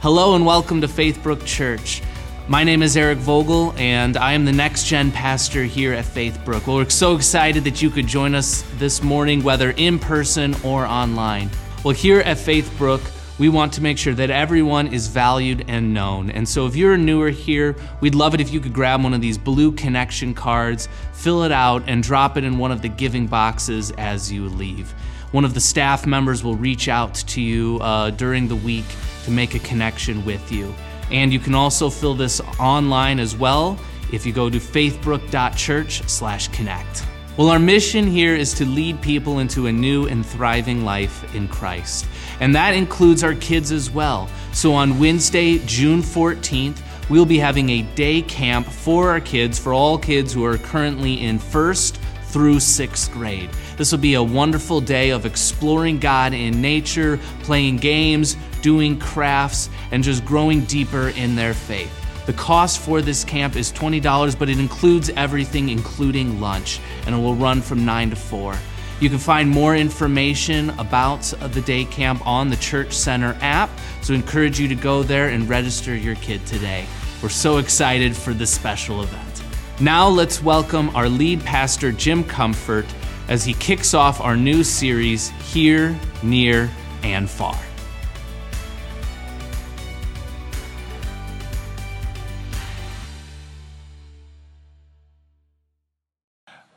Hello and welcome to Faithbrook Church. My name is Eric Vogel, and I am the next gen pastor here at Faithbrook. Well, we're so excited that you could join us this morning, whether in person or online. Well, here at Faithbrook, we want to make sure that everyone is valued and known. And so, if you're newer here, we'd love it if you could grab one of these blue connection cards, fill it out, and drop it in one of the giving boxes as you leave. One of the staff members will reach out to you uh, during the week to make a connection with you. And you can also fill this online as well if you go to faithbrook.church/connect. Well, our mission here is to lead people into a new and thriving life in Christ. And that includes our kids as well. So on Wednesday, June 14th, we'll be having a day camp for our kids, for all kids who are currently in first through sixth grade. This will be a wonderful day of exploring God in nature, playing games, doing crafts, and just growing deeper in their faith. The cost for this camp is $20, but it includes everything, including lunch, and it will run from 9 to 4. You can find more information about the day camp on the Church Center app, so I encourage you to go there and register your kid today. We're so excited for this special event. Now let's welcome our lead pastor, Jim Comfort, as he kicks off our new series, Here, Near, and Far.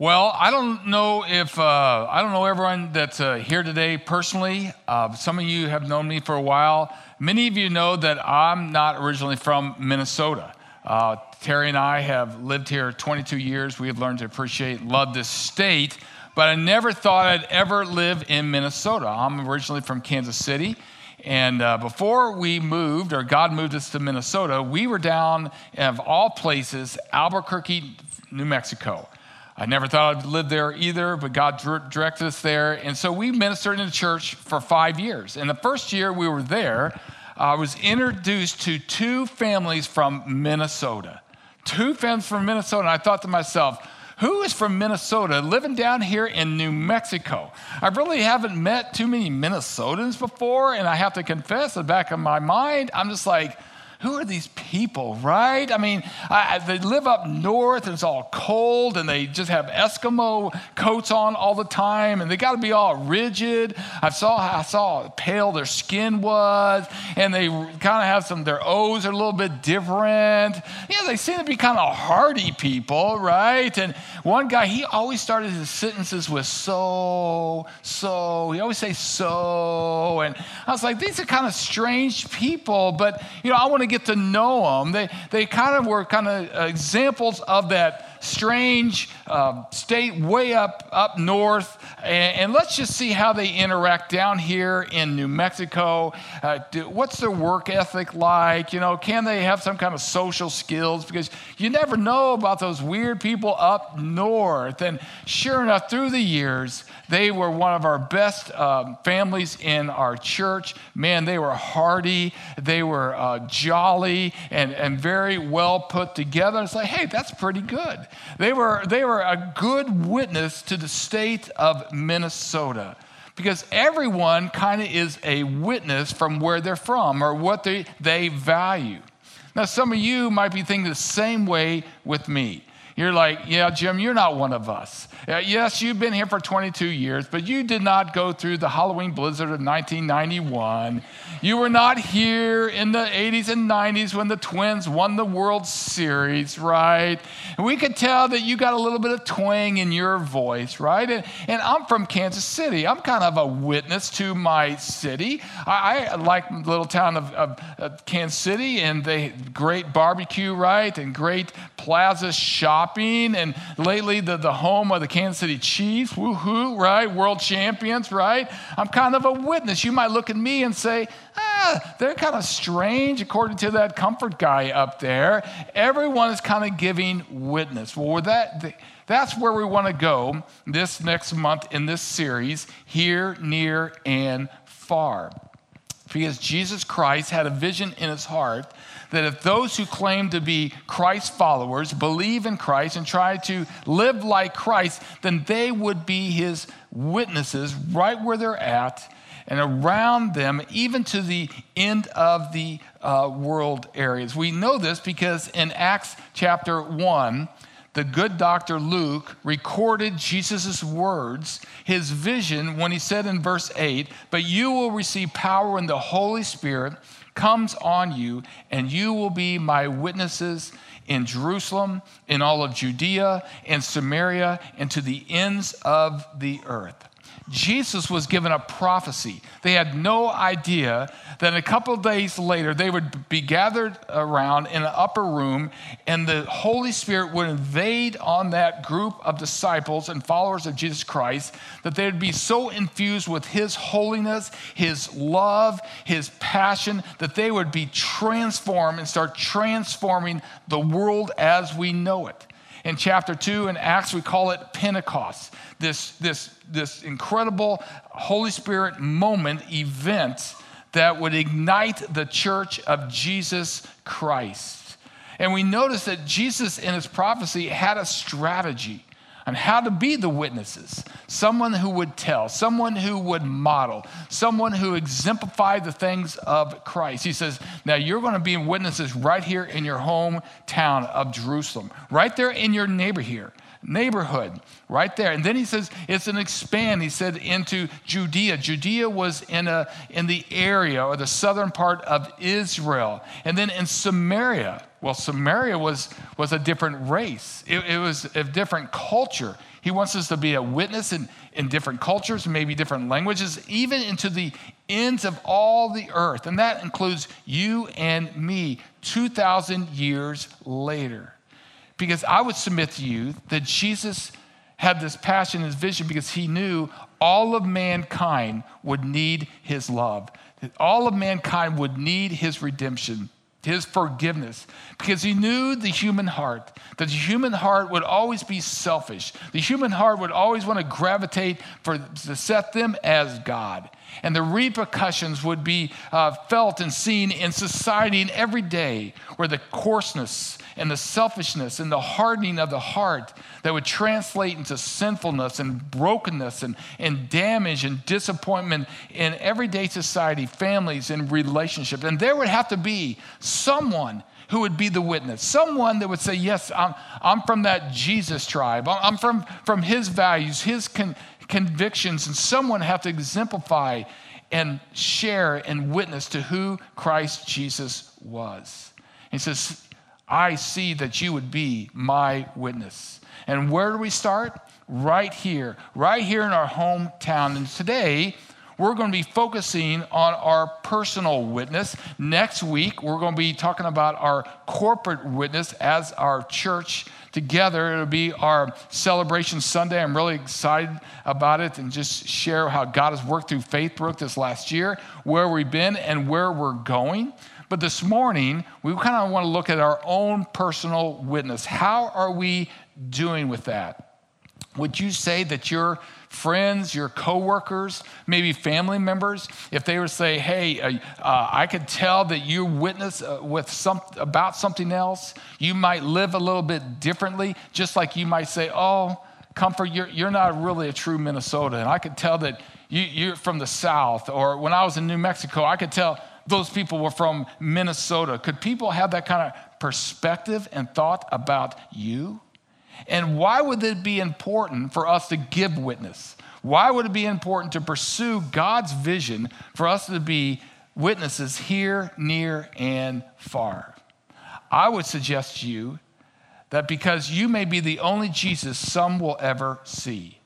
Well, I don't know if uh, I don't know everyone that's uh, here today personally. Uh, some of you have known me for a while. Many of you know that I'm not originally from Minnesota. Uh, Terry and I have lived here 22 years. We have learned to appreciate, love this state, but I never thought I'd ever live in Minnesota. I'm originally from Kansas City. And uh, before we moved, or God moved us to Minnesota, we were down, of all places, Albuquerque, New Mexico. I never thought I'd live there either, but God directed us there. And so we ministered in the church for five years. And the first year we were there, I was introduced to two families from Minnesota. Two families from Minnesota. And I thought to myself, who is from Minnesota living down here in New Mexico? I really haven't met too many Minnesotans before, and I have to confess, in the back of my mind, I'm just like, who are these people, right? I mean, I, they live up north and it's all cold and they just have Eskimo coats on all the time and they got to be all rigid. I saw, I saw how pale their skin was and they kind of have some, their O's are a little bit different. Yeah, they seem to be kind of hardy people, right? And one guy, he always started his sentences with so, so. He always say so. And I was like, these are kind of strange people, but, you know, I want to get to know them. They, they kind of were kind of uh, examples of that strange uh, state way up up north. And, and, let's just see how they interact down here in new mexico. Uh, do, what's their work ethic like? You know can they have some kind of social skills? Because you never know about those weird people up north. And sure enough through the years they were one of our best um, families in our church. Man they were hardy they were uh, jolly and, and very well put together. It's like hey that's pretty good they were, they were a good witness to the state of Minnesota because everyone kind of is a witness from where they're from or what they, they value. Now, some of you might be thinking the same way with me. You're like, yeah, Jim, you're not one of us. Uh, yes, you've been here for 22 years, but you did not go through the Halloween blizzard of 1991. You were not here in the 80s and 90s when the Twins won the World Series, right? And we could tell that you got a little bit of twang in your voice, right? And, and I'm from Kansas City. I'm kind of a witness to my city. I, I like the little town of, of, of Kansas City and the great barbecue, right? And great plaza shopping and lately the, the home of the Kansas City Chiefs, woohoo, right? World champions, right? I'm kind of a witness. You might look at me and say, ah, they're kind of strange, according to that comfort guy up there. Everyone is kind of giving witness. Well, that, that's where we want to go this next month in this series, here, near, and far. Because Jesus Christ had a vision in his heart that if those who claim to be Christ followers believe in Christ and try to live like Christ, then they would be his witnesses right where they're at and around them, even to the end of the uh, world areas. We know this because in Acts chapter 1, the good doctor Luke recorded Jesus' words, his vision, when he said in verse 8, But you will receive power when the Holy Spirit comes on you, and you will be my witnesses in Jerusalem, in all of Judea, in Samaria, and to the ends of the earth. Jesus was given a prophecy. They had no idea that a couple days later they would be gathered around in an upper room and the Holy Spirit would invade on that group of disciples and followers of Jesus Christ that they would be so infused with His holiness, His love, His passion that they would be transformed and start transforming the world as we know it. In chapter 2 in Acts, we call it Pentecost. This, this, this incredible Holy Spirit moment, event that would ignite the church of Jesus Christ. And we notice that Jesus, in his prophecy, had a strategy on how to be the witnesses. Someone who would tell, someone who would model, someone who exemplified the things of Christ. He says, Now you're going to be witnesses right here in your hometown of Jerusalem, right there in your neighbor here neighborhood right there. And then he says it's an expand he said into judea. Judea was in a in the area or the southern part of israel. And then in samaria well samaria was was a different race. It, it was a different culture. He wants us to be a witness in, in different cultures maybe different languages even into the ends of all the earth. And that includes you and me 2000 years later. Because I would submit to you that Jesus had this passion, this vision, because he knew all of mankind would need his love. All of mankind would need his redemption, his forgiveness, because he knew the human heart, that the human heart would always be selfish. The human heart would always want to gravitate for, to set them as God. And the repercussions would be uh, felt and seen in society and every day, where the coarseness and the selfishness and the hardening of the heart that would translate into sinfulness and brokenness and, and damage and disappointment in everyday society, families, and relationships. And there would have to be someone who would be the witness, someone that would say, Yes, I'm, I'm from that Jesus tribe, I'm from, from his values, his con- convictions, and someone have to exemplify and share and witness to who Christ Jesus was. He says, I see that you would be my witness. And where do we start? Right here, right here in our hometown. And today, we're going to be focusing on our personal witness. Next week, we're going to be talking about our corporate witness as our church together. It'll be our celebration Sunday. I'm really excited about it and just share how God has worked through Faith Faithbrook this last year, where we've been, and where we're going. But this morning, we kind of want to look at our own personal witness. How are we doing with that? Would you say that your friends, your coworkers, maybe family members, if they would say, "Hey, uh, uh, I could tell that you witness uh, with some about something else. You might live a little bit differently, just like you might say, "Oh, comfort, you're, you're not really a true Minnesota," and I could tell that you, you're from the South. Or when I was in New Mexico, I could tell those people were from Minnesota. Could people have that kind of perspective and thought about you? And why would it be important for us to give witness? Why would it be important to pursue God's vision for us to be witnesses here, near, and far? I would suggest to you that because you may be the only Jesus some will ever see,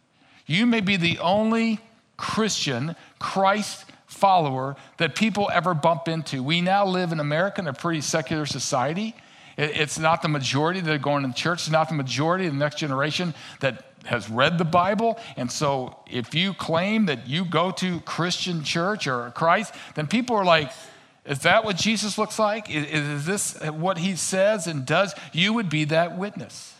you may be the only Christian, Christ follower that people ever bump into. We now live in America in a pretty secular society. It's not the majority that are going to church. It's not the majority of the next generation that has read the Bible. And so if you claim that you go to Christian church or Christ, then people are like, is that what Jesus looks like? Is, this what he says and does? You would be that witness.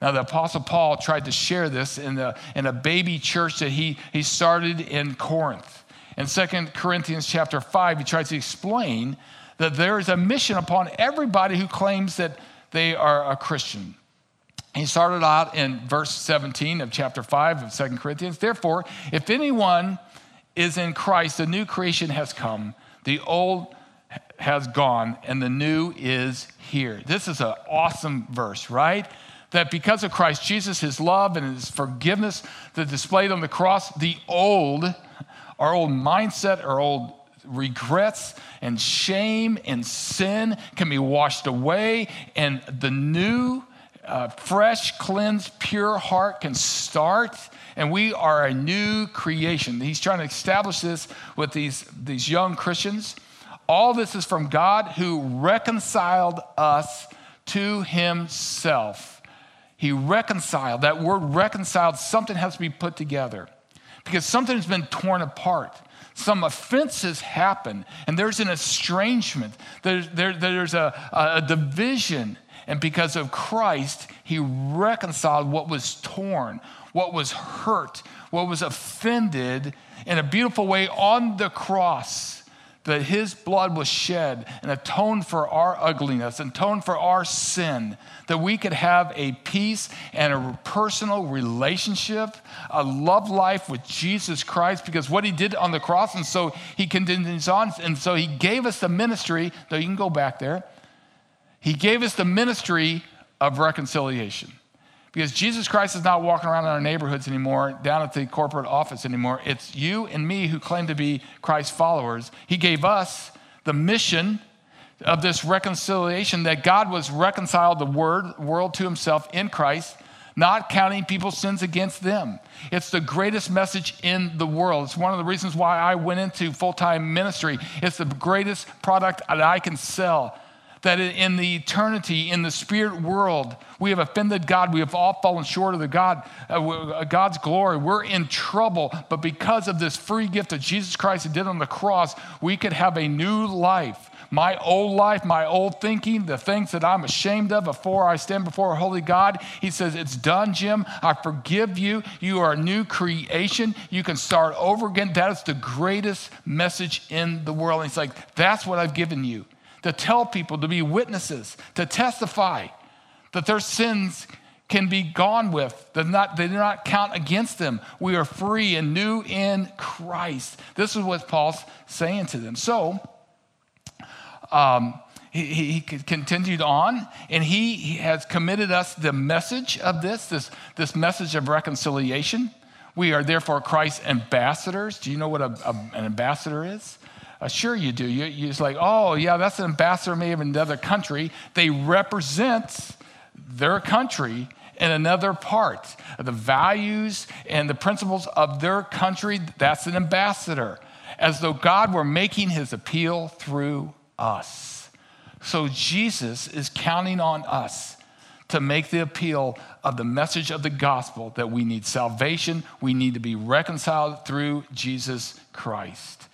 Now, the Apostle Paul tried to share this in, the, in a baby church that he, he started in Corinth. In 2 Corinthians chapter 5, he tries to explain that there is a mission upon everybody who claims that they are a Christian. He started out in verse 17 of chapter 5 of 2 Corinthians. Therefore, if anyone is in Christ, the new creation has come. The old has gone, and the new is here. This is an awesome verse, right? That because of Christ Jesus, his love and his forgiveness that displayed on the cross, the old, our old mindset, our old regrets and shame and sin can be washed away, and the new, uh, fresh, cleansed, pure heart can start. And we are a new creation. He's trying to establish this with these, these young Christians. All this is from God who reconciled us to himself. He reconciled. That word reconciled, something has to be put together because something has been torn apart. Some offenses happen, and there's an estrangement, there's, there, there's a, a division. And because of Christ, He reconciled what was torn, what was hurt, what was offended in a beautiful way on the cross that his blood was shed and atoned for our ugliness, atoned for our sin, that we could have a peace and a personal relationship, a love life with Jesus Christ, because what he did on the cross, and so he continues on, and so he gave us the ministry, though you can go back there, he gave us the ministry of reconciliation. Because Jesus Christ is not walking around in our neighborhoods anymore, down at the corporate office anymore. It's you and me who claim to be Christ's followers. He gave us the mission of this reconciliation that God was reconciled the word, world to himself in Christ, not counting people's sins against them. It's the greatest message in the world. It's one of the reasons why I went into full time ministry. It's the greatest product that I can sell that in the eternity, in the spirit world, we have offended God. We have all fallen short of the God, uh, God's glory. We're in trouble, but because of this free gift that Jesus Christ did on the cross, we could have a new life. My old life, my old thinking, the things that I'm ashamed of before I stand before a holy God, he says, It's done, Jim. I forgive you. You are a new creation. You can start over again. That is the greatest message in the world. And he's like, That's what I've given you to tell people, to be witnesses, to testify that their sins can be gone with. They're not, they do not count against them. We are free and new in Christ. This is what Paul's saying to them. So, um, he, he, continued on and he, he has committed us the message of this, this, this message of reconciliation. We are therefore Christ's ambassadors. Do you know what a, a, an ambassador is? Uh, sure, you do. You, you're just like, oh, yeah, that's an ambassador maybe of another country. They represent their country in another part. The values and the principles of their country, that's an ambassador. As though God were making his appeal through us. So Jesus is counting on us to make the appeal of the message of the gospel that we need salvation, we need to be reconciled through Jesus Christ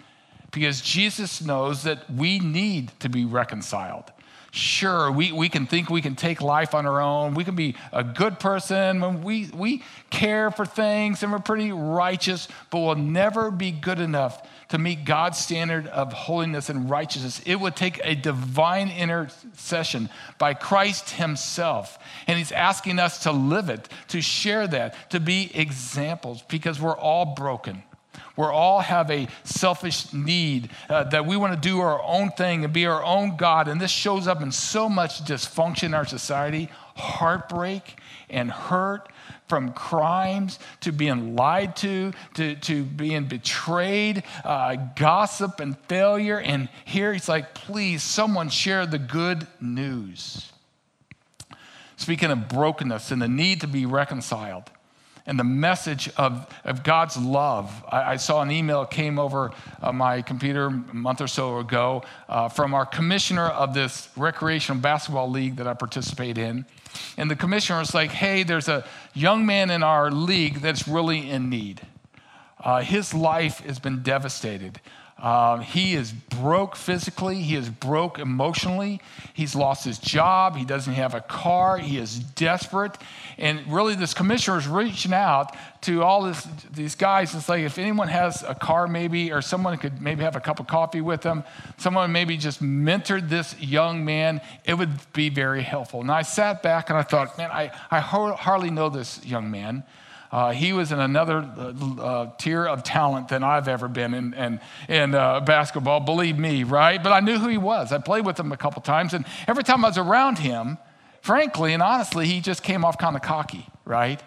because Jesus knows that we need to be reconciled. Sure, we, we can think we can take life on our own. We can be a good person when we, we care for things and we're pretty righteous, but we'll never be good enough to meet God's standard of holiness and righteousness. It would take a divine intercession by Christ Himself. And He's asking us to live it, to share that, to be examples because we're all broken. We all have a selfish need uh, that we want to do our own thing and be our own God. And this shows up in so much dysfunction in our society heartbreak and hurt from crimes to being lied to, to, to being betrayed, uh, gossip and failure. And here he's like, please, someone share the good news. Speaking of brokenness and the need to be reconciled and the message of, of God's love. I, I saw an email came over uh, my computer a month or so ago uh, from our commissioner of this recreational basketball league that I participate in. And the commissioner was like, hey, there's a young man in our league that's really in need. Uh, his life has been devastated. Um, he is broke physically. He is broke emotionally. He's lost his job. He doesn't have a car. He is desperate. And really, this commissioner is reaching out to all this, these guys and say, if anyone has a car, maybe, or someone could maybe have a cup of coffee with them, someone maybe just mentored this young man, it would be very helpful. And I sat back and I thought, man, I, I hardly know this young man. Uh, he was in another uh, uh, tier of talent than I've ever been in, in, in uh, basketball, believe me, right? But I knew who he was. I played with him a couple times, and every time I was around him, frankly and honestly, he just came off kind of cocky, right?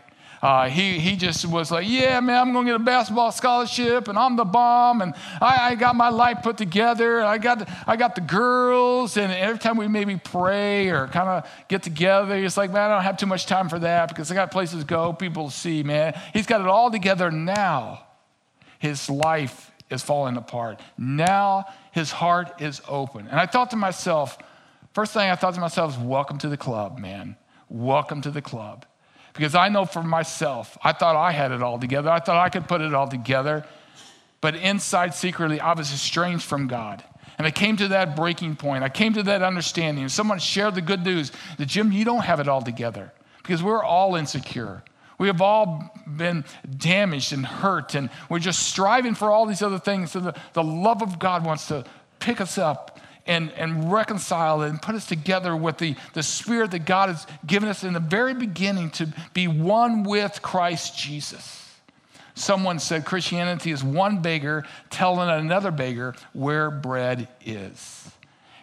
Uh, he, he just was like, yeah, man, I'm going to get a basketball scholarship and I'm the bomb and I, I got my life put together. And I got, I got the girls. And every time we maybe pray or kind of get together, he's like, man, I don't have too much time for that because I got places to go, people to see, man. He's got it all together now. His life is falling apart. Now his heart is open. And I thought to myself, first thing I thought to myself is, welcome to the club, man. Welcome to the club. Because I know for myself, I thought I had it all together. I thought I could put it all together. But inside, secretly, I was estranged from God. And I came to that breaking point. I came to that understanding. Someone shared the good news that, Jim, you don't have it all together because we're all insecure. We have all been damaged and hurt, and we're just striving for all these other things. So the, the love of God wants to pick us up and, and reconcile it and put us together with the, the spirit that God has given us in the very beginning to be one with Christ Jesus. Someone said Christianity is one beggar telling another beggar where bread is.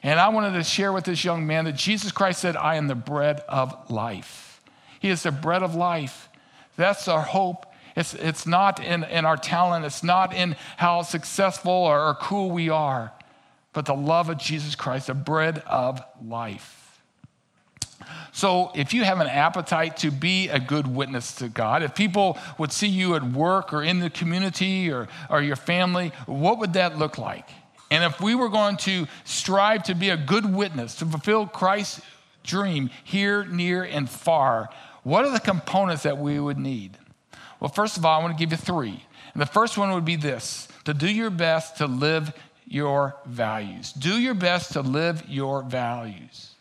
And I wanted to share with this young man that Jesus Christ said, I am the bread of life. He is the bread of life. That's our hope. It's, it's not in, in our talent, it's not in how successful or, or cool we are but the love of Jesus Christ, the bread of life. So, if you have an appetite to be a good witness to God, if people would see you at work or in the community or, or your family, what would that look like? And if we were going to strive to be a good witness, to fulfill Christ's dream here, near, and far, what are the components that we would need? Well, first of all, I want to give you three. And the first one would be this to do your best to live your values. Do your best to live your values.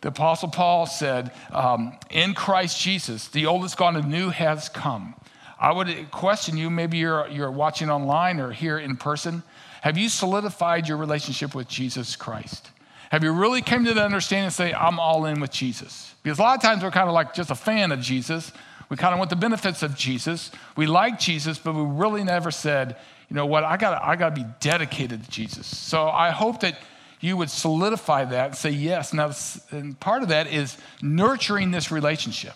The Apostle Paul said, um, In Christ Jesus, the old is gone the new has come. I would question you, maybe you're, you're watching online or here in person. Have you solidified your relationship with Jesus Christ? Have you really come to the understanding and say, I'm all in with Jesus? Because a lot of times we're kind of like just a fan of Jesus. We kind of want the benefits of Jesus. We like Jesus, but we really never said, you know what, I got I got to be dedicated to Jesus. So I hope that you would solidify that and say yes. Now, and part of that is nurturing this relationship.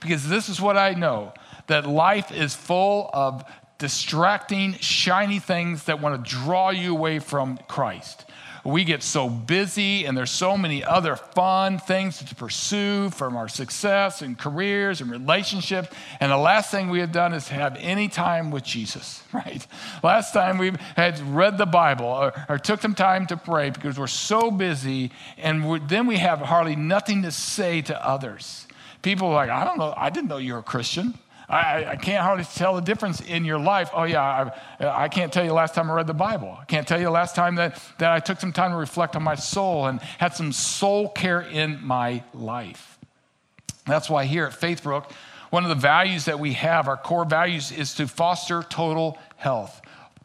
Because this is what I know that life is full of distracting, shiny things that want to draw you away from Christ we get so busy and there's so many other fun things to pursue from our success and careers and relationships. And the last thing we have done is have any time with Jesus, right? Last time we had read the Bible or, or took some time to pray because we're so busy and then we have hardly nothing to say to others. People are like, I don't know, I didn't know you were a Christian. I, I, can't hardly tell the difference in your life. Oh, yeah, I, I, can't tell you last time I read the Bible. I can't tell you last time that, that I took some time to reflect on my soul and had some soul care in my life. That's why here at Faithbrook, one of the values that we have, our core values, is to foster total health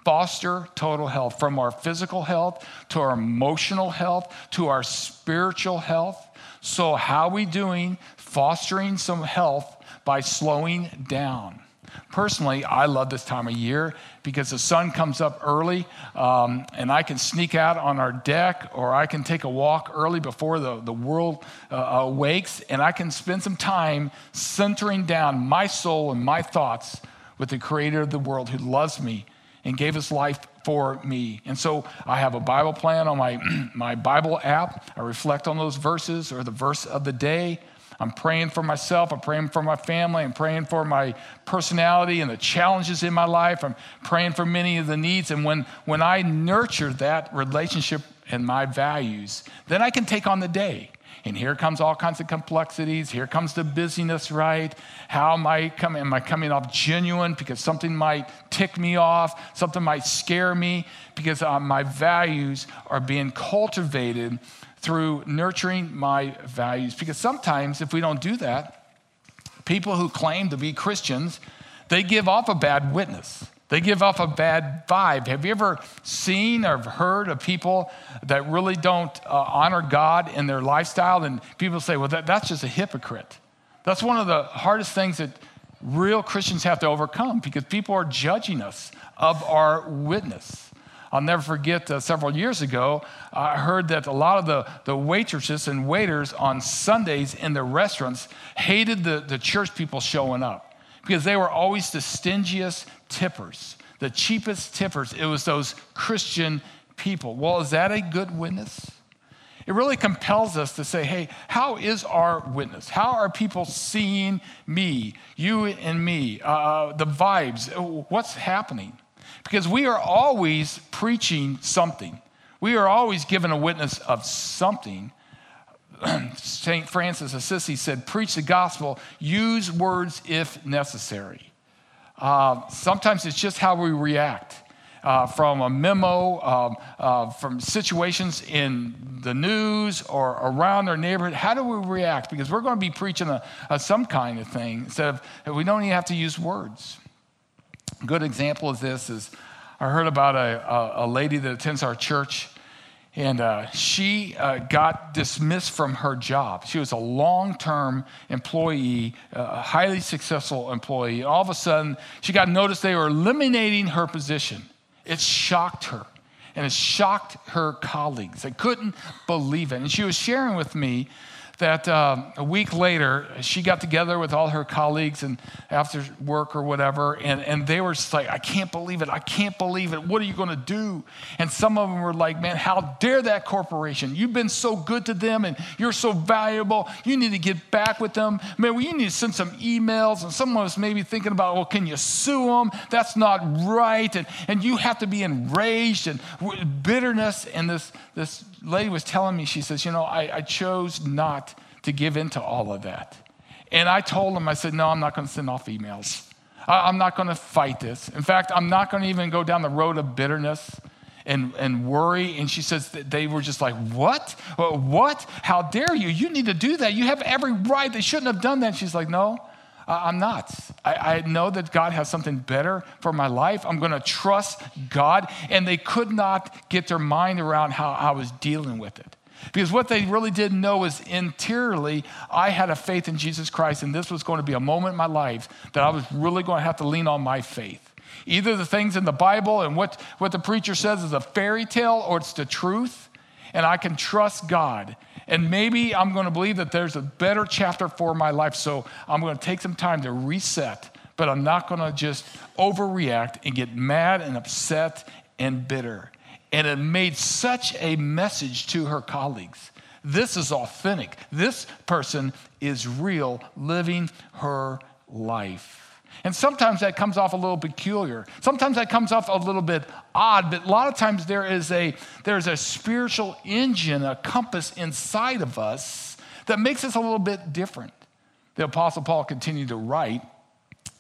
foster total health from our physical health to our emotional health to our spiritual health. So, how are we doing fostering some health by slowing down. Personally, I love this time of year because the sun comes up early um, and I can sneak out on our deck or I can take a walk early before the, the world uh, awakes and I can spend some time centering down my soul and my thoughts with the creator of the world who loves me and gave his life for me. And so I have a Bible plan on my, my Bible app. I reflect on those verses or the verse of the day. I'm praying for myself. I'm praying for my family. I'm praying for my personality and the challenges in my life. I'm praying for many of the needs. And when, when I nurture that relationship and my values, then I can take on the day. And here comes all kinds of complexities. Here comes the busyness, right? How am I coming? Am I coming off genuine because something might tick me off? Something might scare me because uh, my values are being cultivated through nurturing my values. Because sometimes, if we don't do that, people who claim to be Christians, they give off a bad witness. They give off a bad vibe. Have you ever seen or heard of people that really don't uh, honor God in their lifestyle? And people say, well, that, that's just a hypocrite. That's one of the hardest things that real Christians have to overcome because people are judging us of our witness. I'll never forget uh, several years ago, I heard that a lot of the, the waitresses and waiters on Sundays in the restaurants hated the, the church people showing up because they were always the stingiest tippers, the cheapest tippers. It was those Christian people. Well, is that a good witness? It really compels us to say, hey, how is our witness? How are people seeing me, you and me, uh, the vibes? What's happening? Because we are always preaching something. We are always given a witness of something. St. Francis of Assisi said, Preach the gospel, use words if necessary. Uh, sometimes it's just how we react. Uh, from a memo, um, uh, from situations in the news or around our neighborhood, how do we react? Because we're going to be preaching a, a some kind of thing instead of, we don't even have to use words. Good example of this is I heard about a, a, a lady that attends our church, and uh, she uh, got dismissed from her job. She was a long term employee, a highly successful employee. All of a sudden, she got noticed they were eliminating her position. It shocked her and it shocked her colleagues. They couldn't believe it. And she was sharing with me that uh, a week later, she got together with all her colleagues and after work or whatever, and, and they were just like, I can't believe it. I can't believe it. What are you going to do? And some of them were like, Man, how dare that corporation? You've been so good to them and you're so valuable. You need to get back with them. Man, well, you need to send some emails. And some of us may be thinking about, Well, can you sue them? That's not right. And, and you have to be enraged and bitterness. And this, this lady was telling me, she says, You know, I, I chose not to give in to all of that. And I told him, I said, No, I'm not going to send off emails. I, I'm not going to fight this. In fact, I'm not going to even go down the road of bitterness and, and worry. And she says they were just like, What? What? How dare you? You need to do that. You have every right. They shouldn't have done that. And she's like, No, I'm not. I, I, know that God has something better for my life. I'm going to trust God. And they could not get their mind around how I was dealing with it. Because what they really didn't know is interiorly, I had a faith in Jesus Christ, and this was going to be a moment in my life that I was really going to have to lean on my faith. Either the things in the Bible and what, what the preacher says is a fairy tale or it's the truth, and I can trust God. And maybe I'm going to believe that there's a better chapter for my life. So I'm going to take some time to reset, but I'm not going to just overreact and get mad and upset and bitter. And it made such a message to her colleagues. This is authentic. This person is real, living her life. And sometimes that comes off a little peculiar. Sometimes that comes off a little bit odd, but a lot of times there is a there's a spiritual engine, a compass inside of us that makes us a little bit different. The apostle Paul continued to write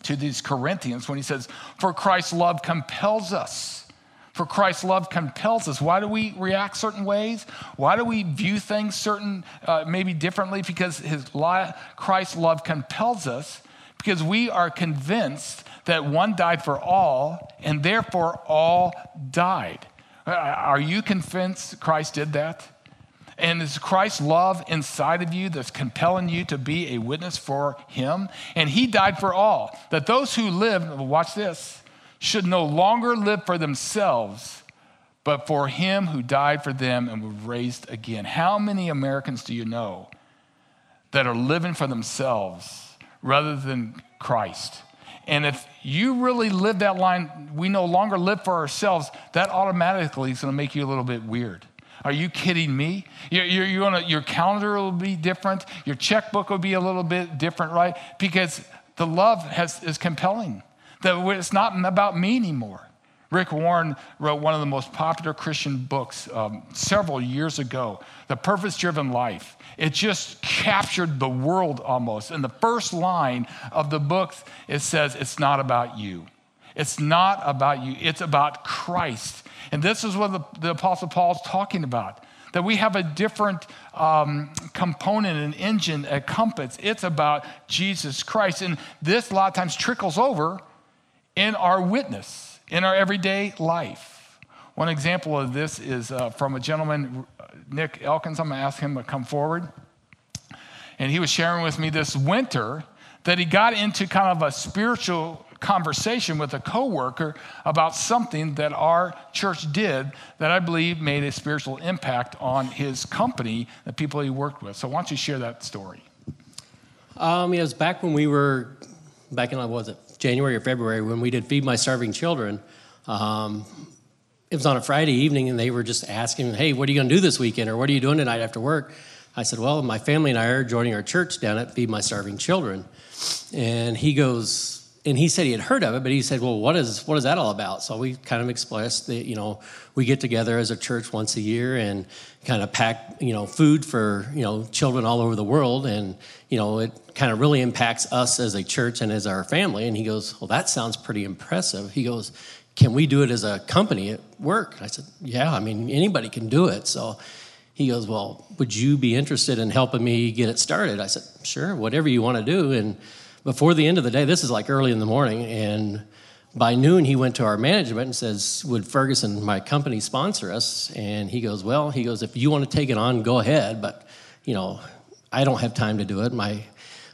to these Corinthians when he says, "For Christ's love compels us." For Christ's love compels us. Why do we react certain ways? Why do we view things certain, uh, maybe differently? Because his Christ's love compels us because we are convinced that one died for all, and therefore all died. Uh, are you convinced Christ did that? And is Christ's love inside of you that's compelling you to be a witness for him? And he died for all, that those who live, watch this, should no longer live for themselves, but for him who died for them and was raised again. How many Americans do you know that are living for themselves? Rather than Christ. And if you really live that line, we no longer live for ourselves, that automatically is going to make you a little bit weird. Are you kidding me? You're, you're, you're gonna, your calendar will be different. Your checkbook will be a little bit different, right? Because the love has, is compelling. That it's not about me anymore. Rick Warren wrote one of the most popular Christian books um, several years ago, The Purpose Driven Life. It just captured the world almost. In the first line of the book, it says, It's not about you. It's not about you, it's about Christ. And this is what the, the Apostle Paul is talking about that we have a different um, component, an engine, a compass. It's about Jesus Christ. And this a lot of times trickles over in our witness in our everyday life. One example of this is uh, from a gentleman, Nick Elkins. I'm going to ask him to come forward. And he was sharing with me this winter that he got into kind of a spiritual conversation with a coworker about something that our church did that I believe made a spiritual impact on his company, the people he worked with. So why don't you share that story? Um, it was back when we were, back in, what was it, January or February, when we did Feed My Starving Children. Um, it was on a Friday evening, and they were just asking, Hey, what are you going to do this weekend? Or what are you doing tonight after work? I said, Well, my family and I are joining our church down at Feed My Starving Children. And he goes, and he said he had heard of it, but he said, "Well, what is what is that all about?" So we kind of expressed that you know we get together as a church once a year and kind of pack you know food for you know children all over the world, and you know it kind of really impacts us as a church and as our family. And he goes, "Well, that sounds pretty impressive." He goes, "Can we do it as a company at work?" I said, "Yeah, I mean anybody can do it." So. He goes, Well, would you be interested in helping me get it started? I said, Sure, whatever you want to do. And before the end of the day, this is like early in the morning, and by noon he went to our management and says, "Would Ferguson, my company, sponsor us?" And he goes, "Well, he goes, if you want to take it on, go ahead, but you know, I don't have time to do it. My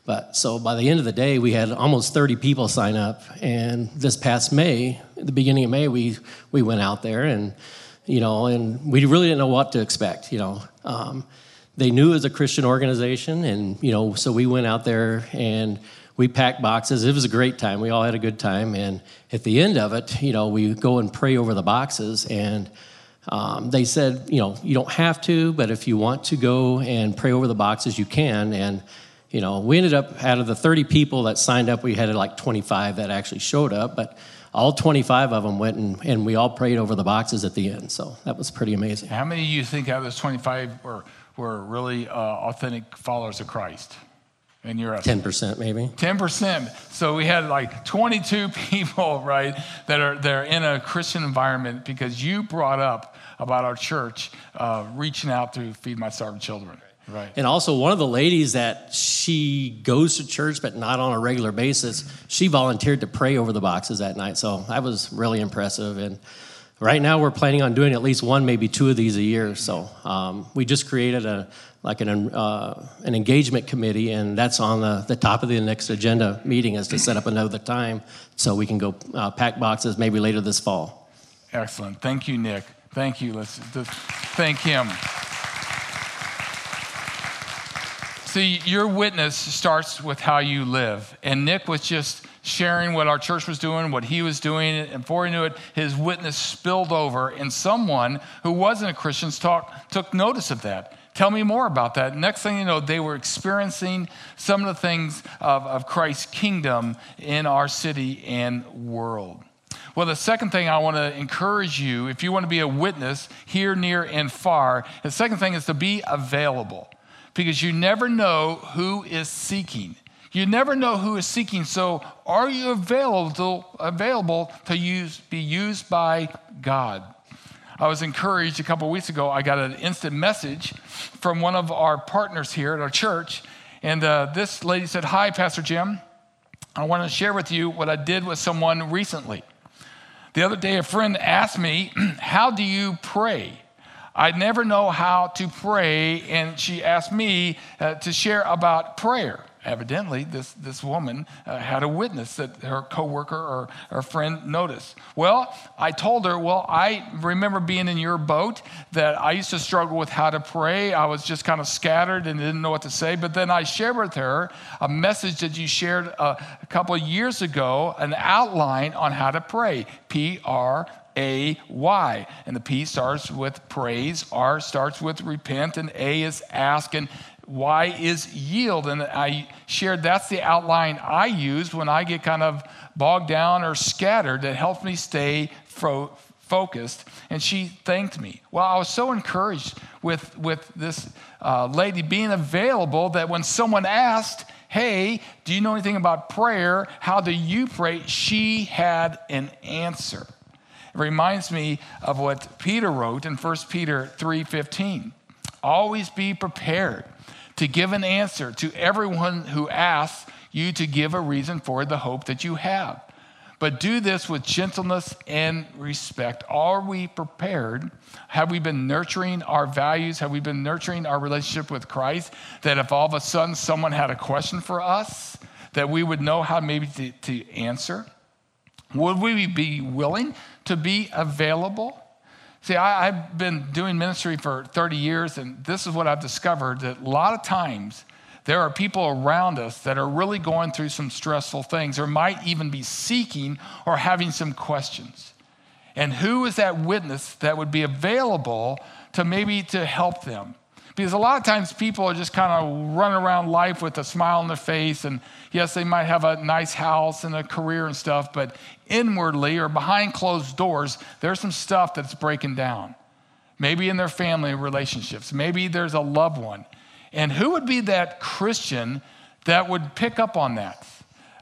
but so by the end of the day, we had almost 30 people sign up. And this past May, the beginning of May, we we went out there and you know, and we really didn't know what to expect. You know, um, they knew it was a Christian organization, and you know, so we went out there and we packed boxes. It was a great time. We all had a good time. And at the end of it, you know, we go and pray over the boxes. And um, they said, you know, you don't have to, but if you want to go and pray over the boxes, you can. And, you know, we ended up, out of the 30 people that signed up, we had like 25 that actually showed up. But all 25 of them went and, and we all prayed over the boxes at the end. So that was pretty amazing. How many of you think out of those 25 were, were really uh, authentic followers of Christ? And you're at 10% maybe. 10%. So we had like 22 people, right, that are, that are in a Christian environment because you brought up about our church uh, reaching out to feed my starving children. Right. And also, one of the ladies that she goes to church, but not on a regular basis, she volunteered to pray over the boxes that night. So that was really impressive. And right now, we're planning on doing at least one, maybe two of these a year. So um, we just created a, like an, uh, an engagement committee, and that's on the, the top of the next agenda meeting is to set up another time so we can go uh, pack boxes maybe later this fall. Excellent. Thank you, Nick. Thank you. Let's thank him. See, your witness starts with how you live. And Nick was just sharing what our church was doing, what he was doing, and before he knew it, his witness spilled over, and someone who wasn't a Christian talk, took notice of that. Tell me more about that. Next thing you know, they were experiencing some of the things of, of Christ's kingdom in our city and world. Well, the second thing I want to encourage you, if you want to be a witness here, near, and far, the second thing is to be available because you never know who is seeking. You never know who is seeking. So, are you available, available to use, be used by God? I was encouraged a couple weeks ago. I got an instant message from one of our partners here at our church. And uh, this lady said, Hi, Pastor Jim. I want to share with you what I did with someone recently. The other day, a friend asked me, How do you pray? I never know how to pray, and she asked me uh, to share about prayer evidently this, this woman uh, had a witness that her coworker or her friend noticed. Well i told her well i remember being in your boat that i used to struggle with how to pray. I was just kind of scattered and didn't know what to say. But then i shared with her a message that you shared a, uh, a couple of years ago an outline on how to pray. P-r a Y. And the P starts with praise, R starts with repent, and A is ask, and why is yield? And I shared that's the outline I use when I get kind of bogged down or scattered that helps me stay fro- focused. And she thanked me. Well, I was so encouraged with, with this uh, lady being available that when someone asked, Hey, do you know anything about prayer? How do you pray? She had an answer. It reminds me of what Peter wrote in 1 Peter 3:15. Always be prepared to give an answer to everyone who asks you to give a reason for the hope that you have. But do this with gentleness and respect. Are we prepared? Have we been nurturing our values? Have we been nurturing our relationship with Christ? That if all of a sudden someone had a question for us, that we would know how maybe to, to answer? Would we be willing to be available? See, I, have been doing ministry for 30 years, and this is what I've discovered that a lot of times there are people around us that are really going through some stressful things or might even be seeking or having some questions. And who is that witness that would be available to maybe to help them? Because a lot of times people are just kind of running around life with a smile on their face. And yes, they might have a nice house and a career and stuff, but inwardly or behind closed doors, there's some stuff that's breaking down. Maybe in their family relationships, maybe there's a loved one. And who would be that Christian that would pick up on that?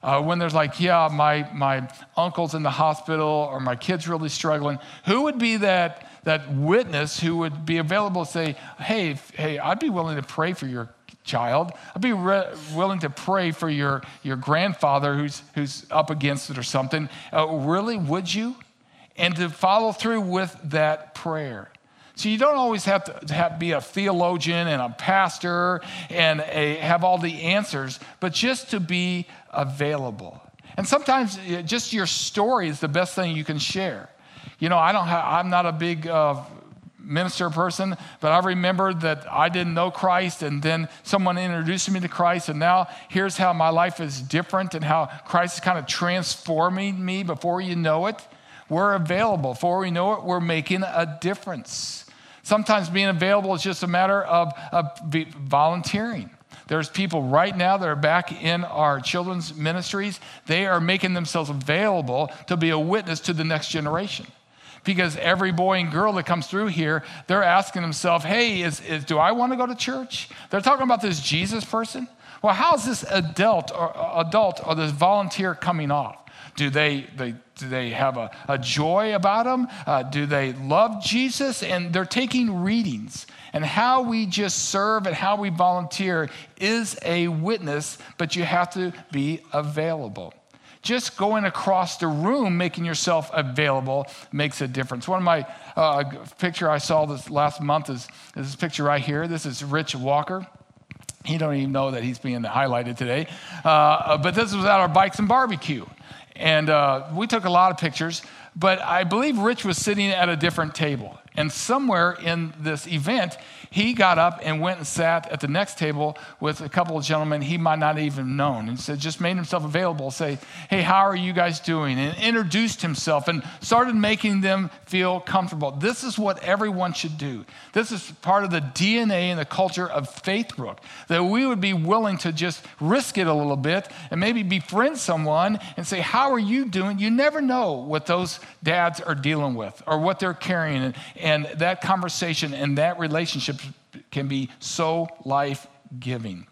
Uh, when there's like, yeah, my, my uncle's in the hospital or my kid's really struggling, who would be that, that witness who would be available to say, hey, hey, I'd be willing to pray for your child. I'd be re- willing to pray for your, your grandfather who's, who's up against it or something. Uh, really, would you? And to follow through with that prayer. So you don't always have to have, be a theologian and a pastor and a, have all the answers, but just to be available. And sometimes just your story is the best thing you can share. You know, I don't have, I'm not a big uh, minister person, but I remember that I didn't know Christ, and then someone introduced me to Christ, and now here's how my life is different and how Christ is kind of transforming me before you know it. We're available. Before we know it, we're making a difference. Sometimes being available is just a matter of, of volunteering. There's people right now that are back in our children's ministries. They are making themselves available to be a witness to the next generation. Because every boy and girl that comes through here, they're asking themselves, hey, is, is, do I want to go to church? They're talking about this Jesus person. Well, how's this adult or adult or this volunteer coming off? Do they, they, do they have a, a joy about them? Uh, do they love Jesus? And they're taking readings. And how we just serve and how we volunteer is a witness, but you have to be available. Just going across the room, making yourself available, makes a difference. One of my uh, picture I saw this last month is, is this picture right here. This is Rich Walker. He don't even know that he's being highlighted today. Uh, but this was at our bikes and barbecue. And uh, we took a lot of pictures, but I believe Rich was sitting at a different table. And somewhere in this event, he got up and went and sat at the next table with a couple of gentlemen he might not even known and said, just made himself available, say, hey, how are you guys doing? And introduced himself and started making them feel comfortable. This is what everyone should do. This is part of the DNA and the culture of Faithbrook, that we would be willing to just risk it a little bit and maybe befriend someone and say, how are you doing? You never know what those dads are dealing with or what they're carrying. And that conversation and that relationship can be so life giving.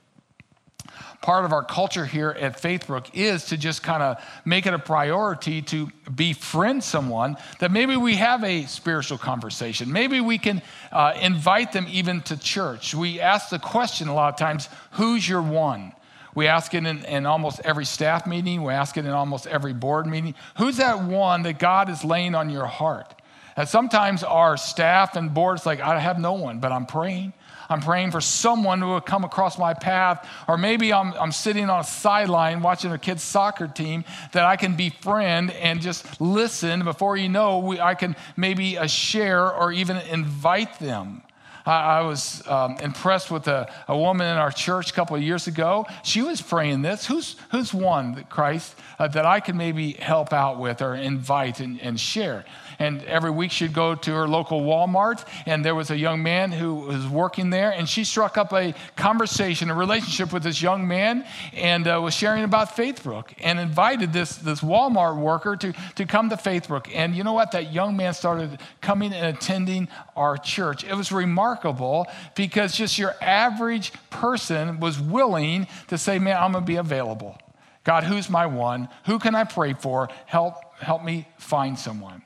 Part of our culture here at Faithbrook is to just kind of make it a priority to befriend someone that maybe we have a spiritual conversation. Maybe we can uh, invite them even to church. We ask the question a lot of times who's your one? We ask it in, in, almost every staff meeting. We ask it in almost every board meeting. Who's that one that God is laying on your heart? And sometimes our staff and boards like, I have no one, but I'm praying. I'm praying for someone who will come across my path. Or maybe I'm, I'm sitting on a sideline watching a kid's soccer team that I can befriend and just listen. Before you know, we, I can maybe uh, share or even invite them. I, was um, impressed with a, a, woman in our church a couple of years ago. She was praying this Who's, who's one that Christ uh, that I can maybe help out with or invite and, and share? And every week she'd go to her local Walmart, and there was a young man who was working there, and she struck up a conversation, a relationship with this young man, and uh, was sharing about Faithbrook, and invited this, this Walmart worker to, to come to Faithbrook. And you know what? That young man started coming and attending our church. It was remarkable because just your average person was willing to say, Man, I'm going to be available. God, who's my one? Who can I pray for? Help, help me find someone.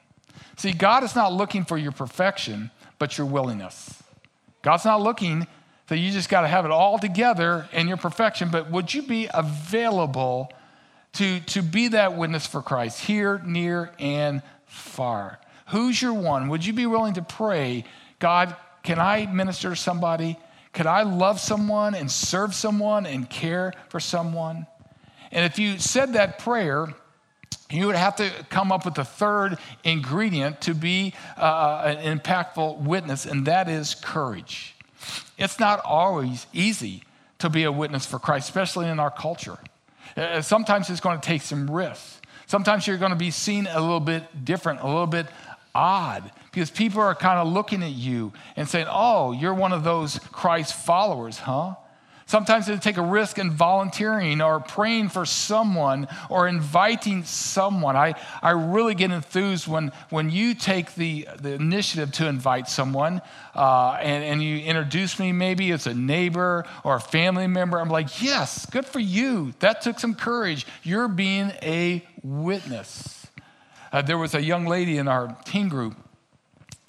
See, God is not looking for your perfection, but your willingness. God's not looking that you just got to have it all together in your perfection, but would you be available to, to be that witness for Christ here, near, and far? Who's your one? Would you be willing to pray, God, can I minister to somebody? Could I love someone and serve someone and care for someone? And if you said that prayer, you would have to come up with a third ingredient to be uh, an impactful witness, and that is courage. It's not always easy to be a witness for Christ, especially in our culture. Uh, sometimes it's going to take some risks. Sometimes you're going to be seen a little bit different, a little bit odd, because people are kind of looking at you and saying, Oh, you're one of those Christ followers, huh? Sometimes it take a risk in volunteering or praying for someone or inviting someone. I, I really get enthused when, when you take the, the initiative to invite someone uh, and, and you introduce me maybe it's a neighbor or a family member. I'm like, yes, good for you. That took some courage. You're being a witness. Uh, there was a young lady in our teen group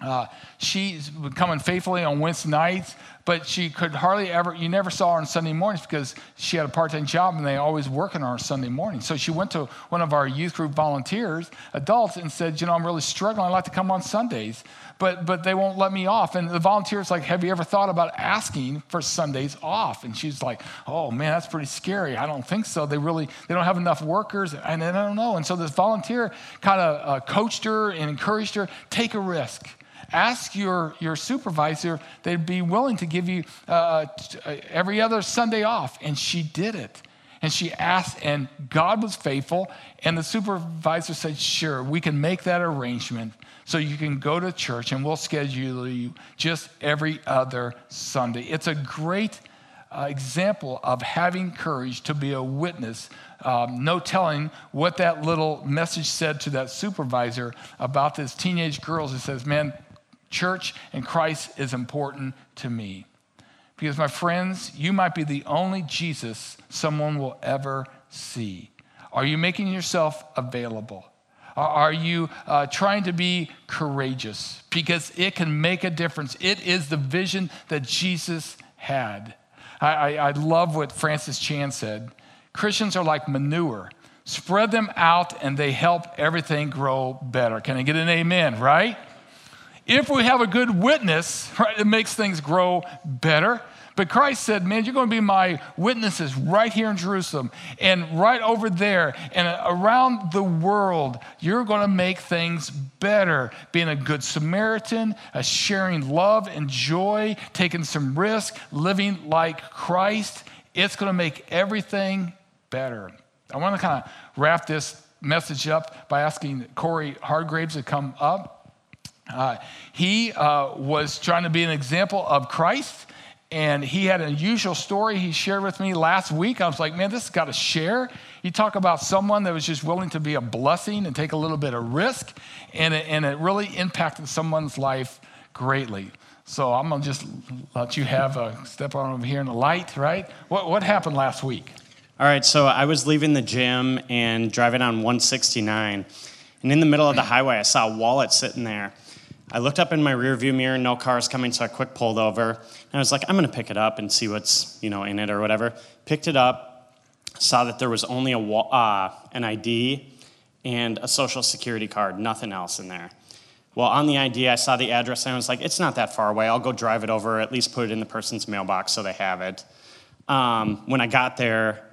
uh, she's coming faithfully on Wednesday nights, but she could hardly ever, you never saw her on Sunday mornings because she had a part time job and they always working on her Sunday morning. So she went to one of our youth group volunteers, adults, and said, You know, I'm really struggling. I'd like to come on Sundays, but, but they won't let me off. And the volunteer's like, Have you ever thought about asking for Sundays off? And she's like, Oh man, that's pretty scary. I don't think so. They really, they don't have enough workers. And I don't know. And so this volunteer kind of uh, coached her and encouraged her take a risk ask your, your supervisor, they'd be willing to give you uh, uh, every other Sunday off. And she did it. And she asked, and God was faithful. And the supervisor said, Sure, we can make that arrangement so you can go to church and we'll schedule you just every other Sunday. It's a great uh, example of having courage to be a witness. Um, no telling what that little message said to that supervisor about this teenage girl who says, Man, church and Christ is important to me. Because, my friends, you might be the only Jesus someone will ever see. Are you making yourself available? Are you uh, trying to be courageous? Because it can make a difference. It is the vision that Jesus had. I, I, I love what Francis Chan said Christians are like manure. Spread them out and they help everything grow better. Can I get an amen, right? If we have a good witness, right, it makes things grow better. But Christ said, Man, you're going to be my witnesses right here in Jerusalem and right over there and around the world. You're going to make things better. Being a good Samaritan, a sharing love and joy, taking some risk, living like Christ. It's going to make everything better. I want to kind of wrap this message up by asking Corey Hargraves to come up. Uh, he uh, was trying to be an example of Christ, and he had an unusual story he shared with me last week. I was like, man, this has got to share. You talk about someone that was just willing to be a blessing and take a little bit of risk, and it, and it really impacted someone's life greatly. So I'm gonna just let you have a step on over here in the light, right? What, what happened last week? All right, so I was leaving the gym and driving on 169, and in the middle of the highway, I saw a wallet sitting there. I looked up in my rearview mirror, no cars coming, so I quick pulled over. And I was like, I'm to pick it up and see what's you know in it or whatever. Picked it up, saw that there was only a uh, an ID and a social security card, nothing else in there. Well, on the ID, I saw the address and I was like, it's not that far away. I'll go drive it over, at least put it in the person's mailbox so they have it. Um, when I got there,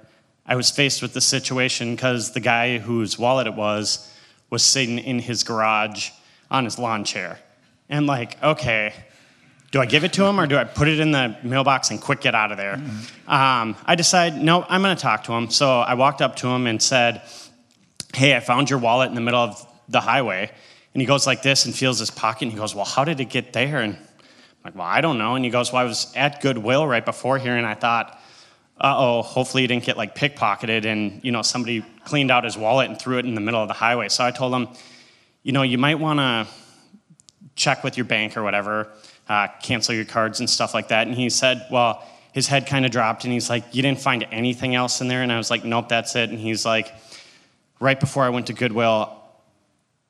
I was faced with the situation because the guy whose wallet it was was sitting in his garage on his lawn chair. And like, okay, do I give it to him or do I put it in the mailbox and quick get out of there? Mm-hmm. Um, I decide, no, I'm going to talk to him. So I walked up to him and said, hey, I found your wallet in the middle of the highway. And he goes like this and feels his pocket. And he goes, well, how did it get there? And I'm like, well, I don't know. And he goes, well, I was at Goodwill right before here, and I thought, uh oh, hopefully he didn't get like pickpocketed and, you know, somebody cleaned out his wallet and threw it in the middle of the highway. So I told him, you know, you might want to check with your bank or whatever, uh, cancel your cards and stuff like that. And he said, well, his head kind of dropped and he's like, you didn't find anything else in there? And I was like, nope, that's it. And he's like, right before I went to Goodwill,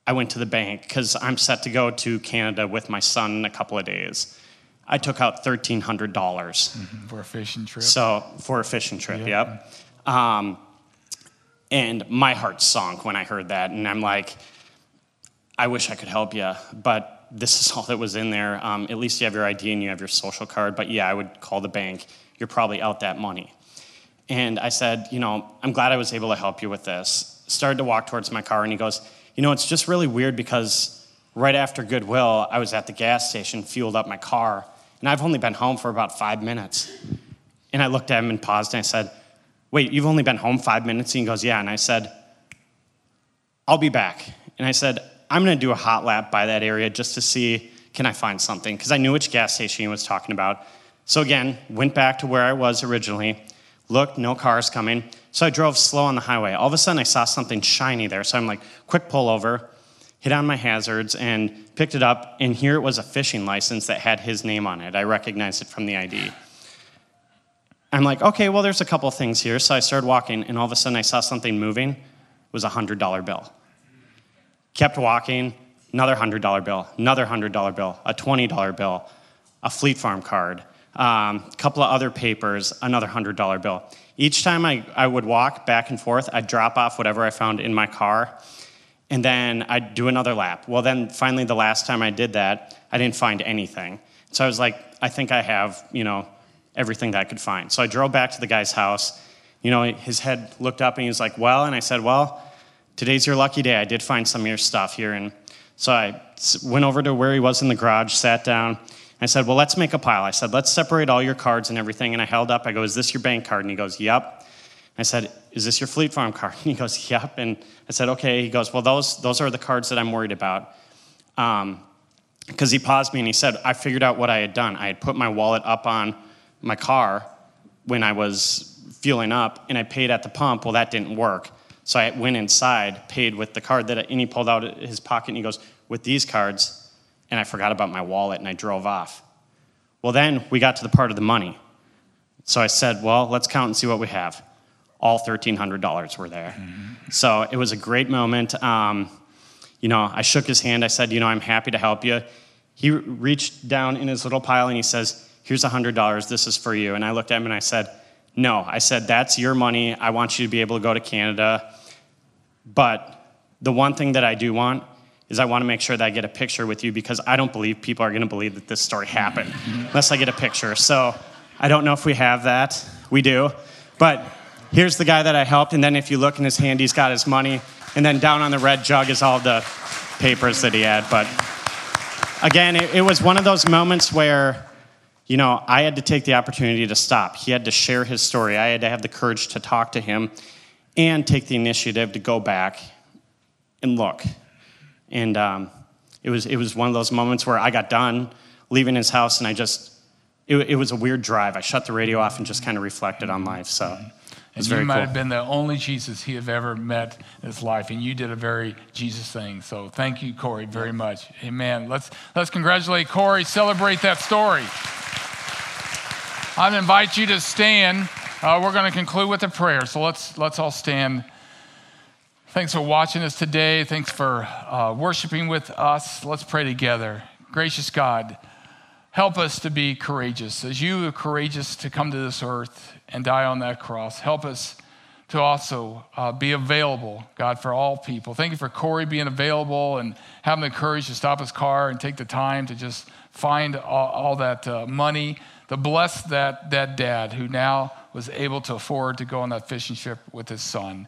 I went to the bank because I'm set to go to Canada with my son in a couple of days. I took out $1,300. mm-hmm. For a fishing trip? So, for a fishing trip, yeah. yep. Um, and my heart sunk when I heard that. And I'm like, I wish I could help you, but this is all that was in there. Um, at least you have your ID and you have your social card. But yeah, I would call the bank. You're probably out that money. And I said, You know, I'm glad I was able to help you with this. Started to walk towards my car, and he goes, You know, it's just really weird because right after Goodwill, I was at the gas station, fueled up my car, and I've only been home for about five minutes. And I looked at him and paused, and I said, Wait, you've only been home five minutes? And he goes, Yeah. And I said, I'll be back. And I said, I'm going to do a hot lap by that area just to see can I find something? Because I knew which gas station he was talking about. So again, went back to where I was originally, looked, no cars coming. So I drove slow on the highway. All of a sudden, I saw something shiny there. So I'm like, quick pull over, hit on my hazards, and picked it up. And here it was a fishing license that had his name on it. I recognized it from the ID. I'm like, okay, well, there's a couple things here. So I started walking, and all of a sudden, I saw something moving. It was a $100 bill. Kept walking, another $100 bill, another $100 bill, a $20 bill, a Fleet Farm card, um, a couple of other papers, another $100 bill. Each time I, I would walk back and forth, I'd drop off whatever I found in my car, and then I'd do another lap. Well, then finally, the last time I did that, I didn't find anything. So I was like, I think I have, you know, everything that I could find. So I drove back to the guy's house. You know, his head looked up and he was like, Well, and I said, Well, today's your lucky day. I did find some of your stuff here. And so I went over to where he was in the garage, sat down. I said, Well, let's make a pile. I said, Let's separate all your cards and everything. And I held up, I go, Is this your bank card? And he goes, Yep. I said, Is this your Fleet Farm card? And he goes, Yep. And I said, Okay. He goes, Well, those, those are the cards that I'm worried about. Because um, he paused me and he said, I figured out what I had done. I had put my wallet up on my car when I was fueling up and I paid at the pump. Well, that didn't work. So I went inside, paid with the card that, and he pulled out his pocket and he goes, with these cards, and I forgot about my wallet and I drove off. Well, then we got to the part of the money. So I said, well, let's count and see what we have. All $1,300 were there. Mm-hmm. So it was a great moment. Um, you know, I shook his hand. I said, you know, I'm happy to help you. He reached down in his little pile and he says, here's $100. This is for you. And I looked at him and I said, no, I said, that's your money. I want you to be able to go to Canada. But the one thing that I do want is I want to make sure that I get a picture with you because I don't believe people are going to believe that this story happened unless I get a picture. So I don't know if we have that. We do. But here's the guy that I helped. And then if you look in his hand, he's got his money. And then down on the red jug is all the papers that he had. But again, it, it was one of those moments where you know, I had to take the opportunity to stop. He had to share his story. I had to have the courage to talk to him and take the initiative to go back and look. And um, it, was, it was one of those moments where I got done leaving his house and I just, it, it was a weird drive. I shut the radio off and just kind of reflected on life. So and you might cool. have been the only Jesus he have ever met in his life, and you did a very Jesus thing. So thank you, Corey, very much. Amen. Let's let's congratulate Corey. Celebrate that story. I invite you to stand. Uh, we're going to conclude with a prayer. So let's let's all stand. Thanks for watching us today. Thanks for uh, worshiping with us. Let's pray together. Gracious God, help us to be courageous as you are courageous to come to this earth and die on that cross. Help us to also uh, be available, God, for all people. Thank you for Corey being available and having the courage to stop his car and take the time to just find all, all that uh, money to bless that, that dad who now was able to afford to go on that fishing trip with his son.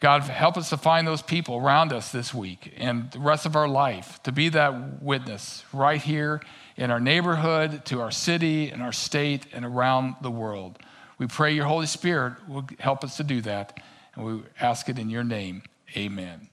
God, help us to find those people around us this week and the rest of our life to be that witness right here in our neighborhood, to our city, and our state, and around the world. We pray your Holy Spirit will help us to do that, and we ask it in your name. Amen.